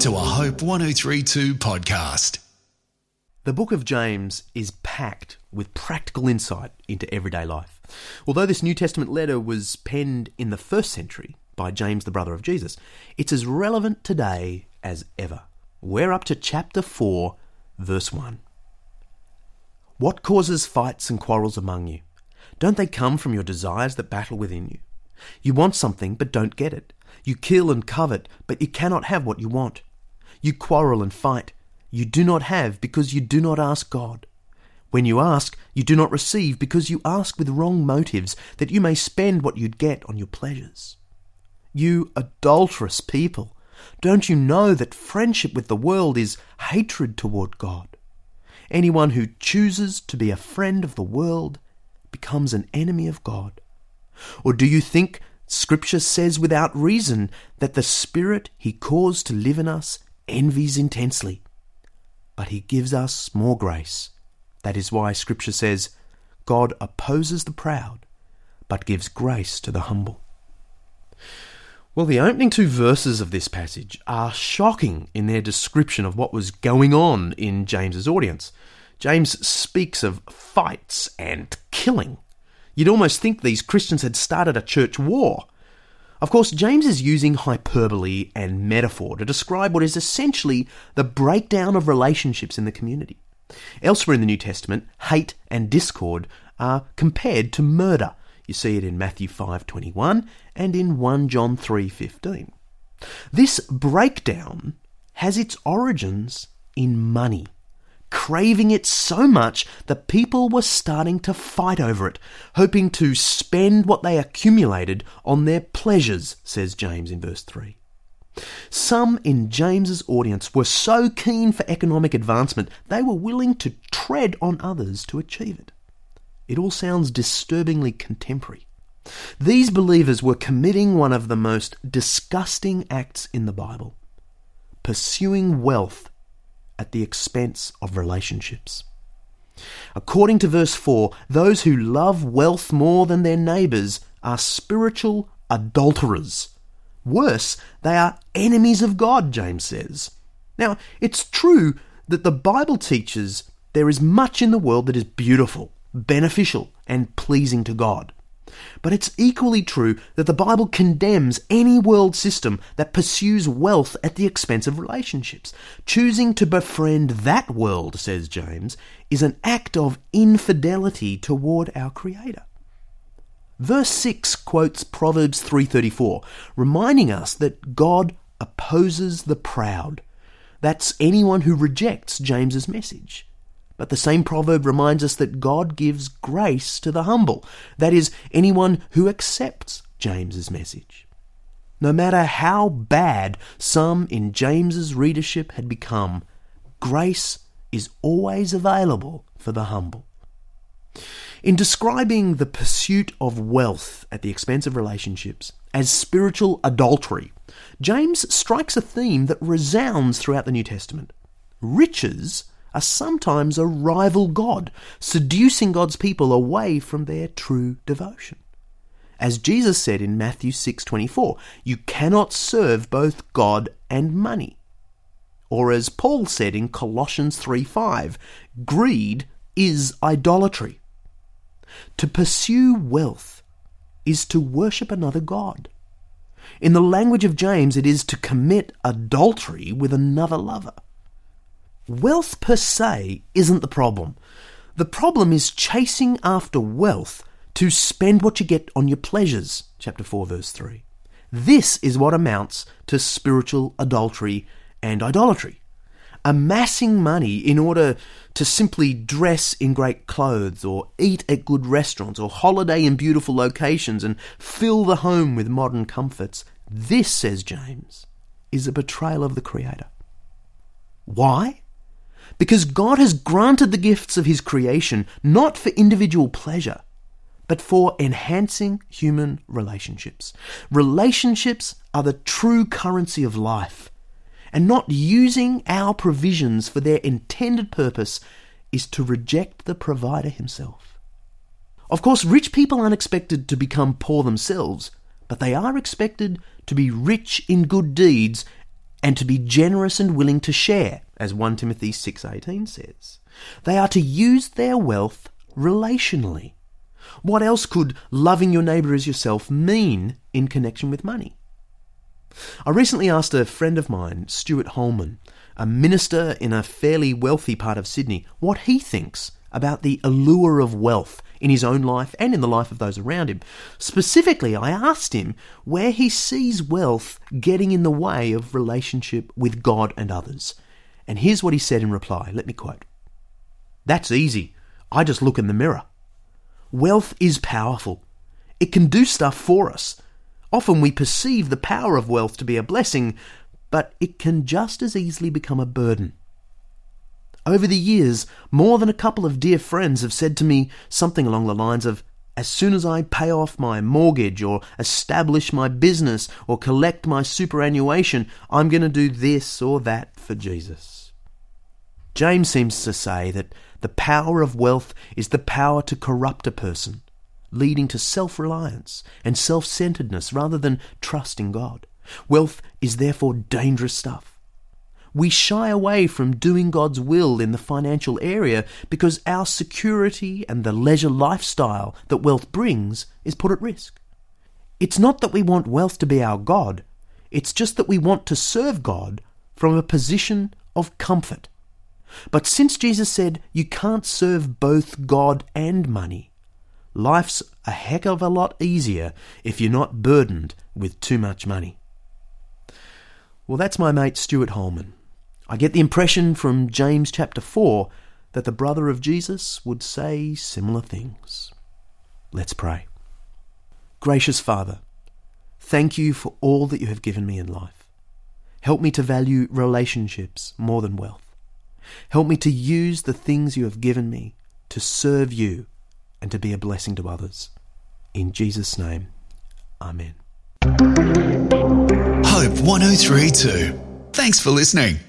to a Hope 1032 podcast. The book of James is packed with practical insight into everyday life. Although this New Testament letter was penned in the first century by James, the brother of Jesus, it's as relevant today as ever. We're up to chapter 4, verse 1. What causes fights and quarrels among you? Don't they come from your desires that battle within you? You want something but don't get it. You kill and covet, but you cannot have what you want. You quarrel and fight. You do not have because you do not ask God. When you ask, you do not receive because you ask with wrong motives, that you may spend what you'd get on your pleasures. You adulterous people, don't you know that friendship with the world is hatred toward God? Anyone who chooses to be a friend of the world becomes an enemy of God. Or do you think Scripture says without reason that the Spirit He caused to live in us envies intensely? But He gives us more grace. That is why Scripture says, God opposes the proud, but gives grace to the humble. Well, the opening two verses of this passage are shocking in their description of what was going on in James's audience. James speaks of fights and killing. You'd almost think these Christians had started a church war. Of course, James is using hyperbole and metaphor to describe what is essentially the breakdown of relationships in the community. Elsewhere in the New Testament, hate and discord are compared to murder. You see it in Matthew 5:21 and in 1 John 3:15. This breakdown has its origins in money craving it so much that people were starting to fight over it, hoping to spend what they accumulated on their pleasures, says James in verse 3. Some in James's audience were so keen for economic advancement they were willing to tread on others to achieve it. It all sounds disturbingly contemporary. These believers were committing one of the most disgusting acts in the Bible pursuing wealth at the expense of relationships. According to verse 4, those who love wealth more than their neighbours are spiritual adulterers. Worse, they are enemies of God, James says. Now, it's true that the Bible teaches there is much in the world that is beautiful, beneficial, and pleasing to God. But it's equally true that the Bible condemns any world system that pursues wealth at the expense of relationships. Choosing to befriend that world, says James, is an act of infidelity toward our Creator. Verse 6 quotes Proverbs 3:34, reminding us that God opposes the proud. That's anyone who rejects James's message. But the same proverb reminds us that God gives grace to the humble, that is, anyone who accepts James's message. No matter how bad some in James's readership had become, grace is always available for the humble. In describing the pursuit of wealth at the expense of relationships as spiritual adultery, James strikes a theme that resounds throughout the New Testament. Riches are sometimes a rival God, seducing God's people away from their true devotion. As Jesus said in Matthew 6:24, you cannot serve both God and money. Or as Paul said in Colossians 3:5, greed is idolatry. To pursue wealth is to worship another god. In the language of James, it is to commit adultery with another lover. Wealth per se isn't the problem. The problem is chasing after wealth to spend what you get on your pleasures. Chapter 4, verse 3. This is what amounts to spiritual adultery and idolatry. Amassing money in order to simply dress in great clothes or eat at good restaurants or holiday in beautiful locations and fill the home with modern comforts. This, says James, is a betrayal of the Creator. Why? Because God has granted the gifts of His creation not for individual pleasure, but for enhancing human relationships. Relationships are the true currency of life, and not using our provisions for their intended purpose is to reject the provider himself. Of course, rich people aren't expected to become poor themselves, but they are expected to be rich in good deeds and to be generous and willing to share, as 1 Timothy 6:18 says. They are to use their wealth relationally. What else could loving your neighbour as yourself mean in connection with money? I recently asked a friend of mine, Stuart Holman, a minister in a fairly wealthy part of Sydney, what he thinks about the allure of wealth in his own life and in the life of those around him. Specifically, I asked him where he sees wealth getting in the way of relationship with God and others. And here's what he said in reply. Let me quote That's easy. I just look in the mirror. Wealth is powerful. It can do stuff for us. Often we perceive the power of wealth to be a blessing, but it can just as easily become a burden. Over the years, more than a couple of dear friends have said to me something along the lines of, as soon as I pay off my mortgage or establish my business or collect my superannuation, I'm going to do this or that for Jesus. James seems to say that the power of wealth is the power to corrupt a person, leading to self reliance and self centeredness rather than trust in God. Wealth is therefore dangerous stuff. We shy away from doing God's will in the financial area because our security and the leisure lifestyle that wealth brings is put at risk. It's not that we want wealth to be our God, it's just that we want to serve God from a position of comfort. But since Jesus said you can't serve both God and money, life's a heck of a lot easier if you're not burdened with too much money. Well, that's my mate Stuart Holman. I get the impression from James chapter 4 that the brother of Jesus would say similar things. Let's pray. Gracious Father, thank you for all that you have given me in life. Help me to value relationships more than wealth. Help me to use the things you have given me to serve you and to be a blessing to others. In Jesus' name, Amen. Hope 1032. Thanks for listening.